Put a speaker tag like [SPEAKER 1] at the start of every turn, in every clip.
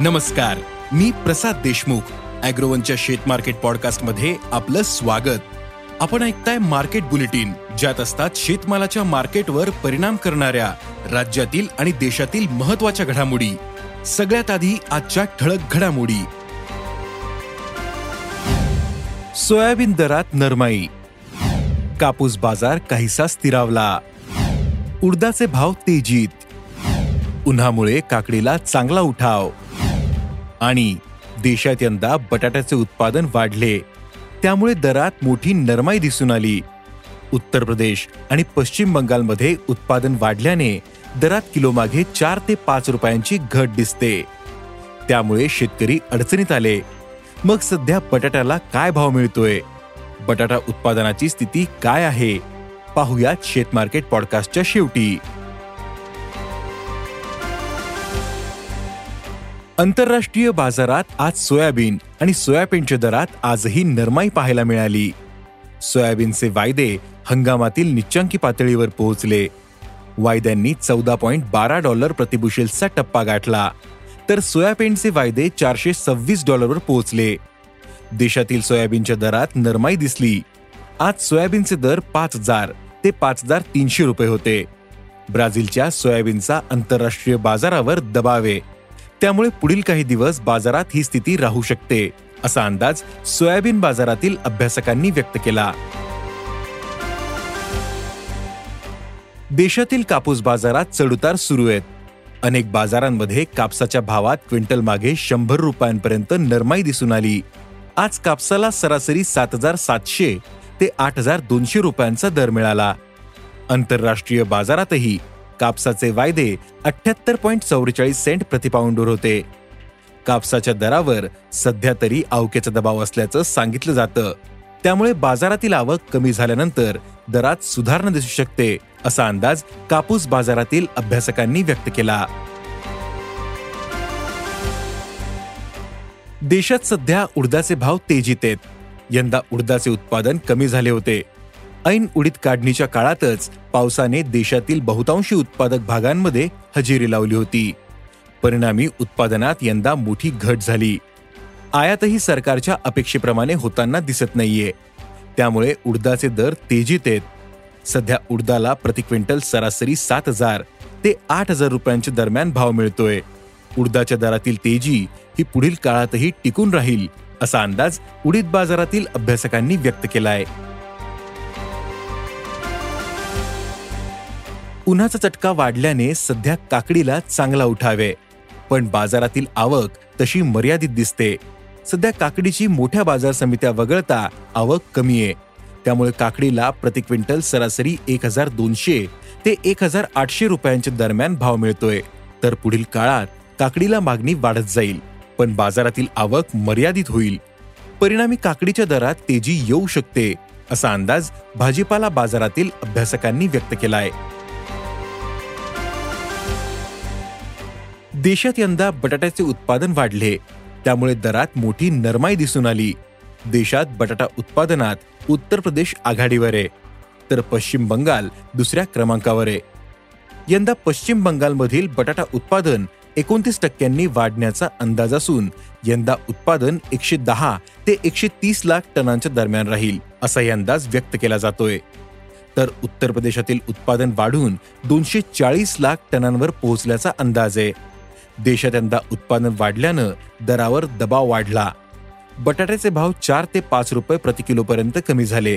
[SPEAKER 1] नमस्कार मी प्रसाद देशमुख अॅग्रोवनच्या शेत मार्केट पॉडकास्टमध्ये आपलं स्वागत. आपण ऐकताय मार्केट बुलेटिन ज्यात असतात शेतमालाच्या मार्केटवर परिणाम करणाऱ्या राज्यातील आणि देशातील महत्त्वाच्या घडामोडी. सगळ्यात आधी आजच्या ठळक घडामोडी. सोयाबीन दरात नरमाई. कापूस बाजार काहीसा स्थिरावला. उडदाचे भाव तेजीत. उन्हामुळे काकडीला चांगला उठाव. आणि देशात यंदा बटाट्याचे उत्पादन वाढले. त्यामुळे दरात मोठी नरमाई दिसून आली. उत्तर प्रदेश आणि पश्चिम बंगालमध्ये उत्पादन वाढल्याने दरात किलोमागे चार ते पाच रुपयांची घट दिसते. त्यामुळे शेतकरी अडचणीत आले. मग सध्या बटाट्याला काय भाव मिळतोय? बटाटा उत्पादनाची स्थिती काय आहे? पाहुयात शेतमार्केट पॉडकास्टच्या शेवटी. आंतरराष्ट्रीय बाजारात आज सोयाबीन आणि सोयाबीनच्या दरात आजही नरमाई पाहायला मिळाली. सोयाबीनचे वायदे हंगामातील निच्चांकी पातळीवर पोहोचले. वायद्यांनी चौदा पॉईंट बारा डॉलर प्रतिबुशेल्सचा टप्पा गाठला. तर सोयाबीनचे वायदे चारशे सव्वीस डॉलरवर पोहोचले. देशातील सोयाबीनच्या दरात नरमाई दिसली. आज सोयाबीनचे दर पाच हजार ते पाच हजार तीनशे रुपये होते. ब्राझीलच्या सोयाबीनचा आंतरराष्ट्रीय बाजारावर दबावे त्यामुळे पुढील काही दिवस बाजारात ही स्थिती राहू शकते असा अंदाज सोयाबीन बाजारातील अभ्यासकांनी व्यक्त केला. देशातील कापूस बाजारात चढउतार सुरू आहेत. अनेक बाजारांमध्ये कापसाच्या भावात क्विंटल मागे शंभर रुपयांपर्यंत नरमाई दिसून आली. आज कापसाला सरासरी सात हजार सातशे ते आठ हजार दोनशे रुपयांचा दर मिळाला. आंतरराष्ट्रीय बाजारातही कापसाचे वायदे अठ्याहत्तर पॉईंट चौवेचाळीस सेंट प्रतिपाऊंडवर होते. कापसाच्या दरावर सध्या तरी आवकेचा दबाव असल्याचं सांगितलं जातं. त्यामुळे बाजारातील आवक कमी झाल्यानंतर दरात सुधारणा दिसू शकते असा अंदाज कापूस बाजारातील अभ्यासकांनी व्यक्त केला. देशात सध्या उडदाचे भाव तेजीत आहेत. यंदा उडदाचे उत्पादन कमी झाले होते. ऐन उडीद काढणीच्या काळातच पावसाने देशातील बहुतांशी उत्पादक भागांमध्ये हजेरी लावली होती. परिणामी उत्पादनात यंदा मोठी घट झाली. आयातही सरकारच्या अपेक्षेप्रमाणे होताना दिसत नाहीये. त्यामुळे उडदाचे दर तेजीत आहेत. सध्या उडदाला प्रति क्विंटल सरासरी सात हजार ते आठ हजार रुपयांच्या दरम्यान भाव मिळतोय. उडदाच्या दरातील तेजी ही पुढील काळातही टिकून राहील असा अंदाज उडीद बाजारातील अभ्यासकांनी व्यक्त केला आहे उन्हाचा चटका वाढल्याने सध्या काकडीला चांगला उठावे. पण बाजारातील आवक तशी मर्यादित दिसते. सध्या काकडीची मोठ्या बाजार समित्या वगळता आवक कमी आहे. त्यामुळे काकडीला प्रति क्विंटल सरासरी एक हजार दोनशे ते एक हजार आठशे रुपयांच्या दरम्यान भाव मिळतोय. तर पुढील काळात काकडीला मागणी वाढत जाईल पण बाजारातील आवक मर्यादित होईल. परिणामी काकडीच्या दरात तेजी येऊ शकते असा अंदाज भाजीपाला बाजारातील अभ्यासकांनी व्यक्त केला आहे देशात यंदा बटाट्याचे उत्पादन वाढले. त्यामुळे दरात मोठी नरमाई दिसून आली. देशात बटाटा उत्पादनात उत्तर प्रदेश आघाडीवर आहे तर पश्चिम बंगाल दुसऱ्या क्रमांकावर. आहे यंदा पश्चिम बंगालमधील बटाटा उत्पादन एकोणतीस टक्क्यांनी वाढण्याचा अंदाज असून यंदा उत्पादन एकशे दहा ते एकशे तीस लाख टनांच्या दरम्यान राहील असा अंदाज व्यक्त केला जातोय. तर उत्तर प्रदेशातील उत्पादन वाढून दोनशे चाळीस लाख टनांवर पोहोचल्याचा अंदाज आहे. देशात यंदा उत्पादन वाढल्यानं दरावर दबाव वाढला. बटाट्याचे भाव चार ते पाच रुपये प्रति किलोपर्यंत कमी झाले.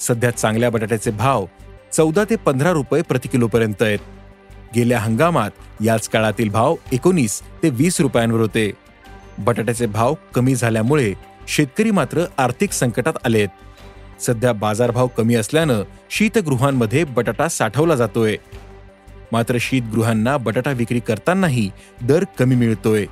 [SPEAKER 1] सध्या चांगल्या बटाट्याचे भाव चौदा ते पंधरा रुपये प्रति किलोपर्यंत आहेत. गेल्या हंगामात याच काळातील भाव एकोणीस ते वीस रुपयांवर होते. बटाट्याचे भाव कमी झाल्यामुळे शेतकरी मात्र आर्थिक संकटात आलेत सध्या बाजारभाव कमी असल्यानं शीतगृहांमध्ये बटाटा साठवला जातोय. मात्र शीतगृहांना बटाटा विक्री करतानाही दर कमी मिळतोय.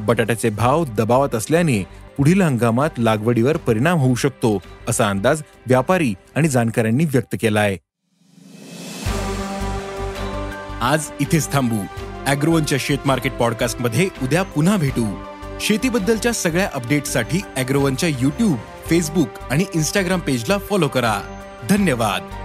[SPEAKER 1] बटाट्याचे भाव दबावात असल्याने पुढील हंगामात लागवडीवर परिणाम होऊ शकतो असा अंदाज व्यापारी आणि जाणकारांनी व्यक्त केलाय. आज इथेच थांबू. अॅग्रोवनच्या शेत मार्केट पॉडकास्टमध्ये उद्या पुन्हा भेटू. शेतीबद्दलच्या सगळ्या अपडेटसाठी अॅग्रोवनच्या युट्यूब फेसबुक आणि इन्स्टाग्राम पेजला फॉलो करा. धन्यवाद.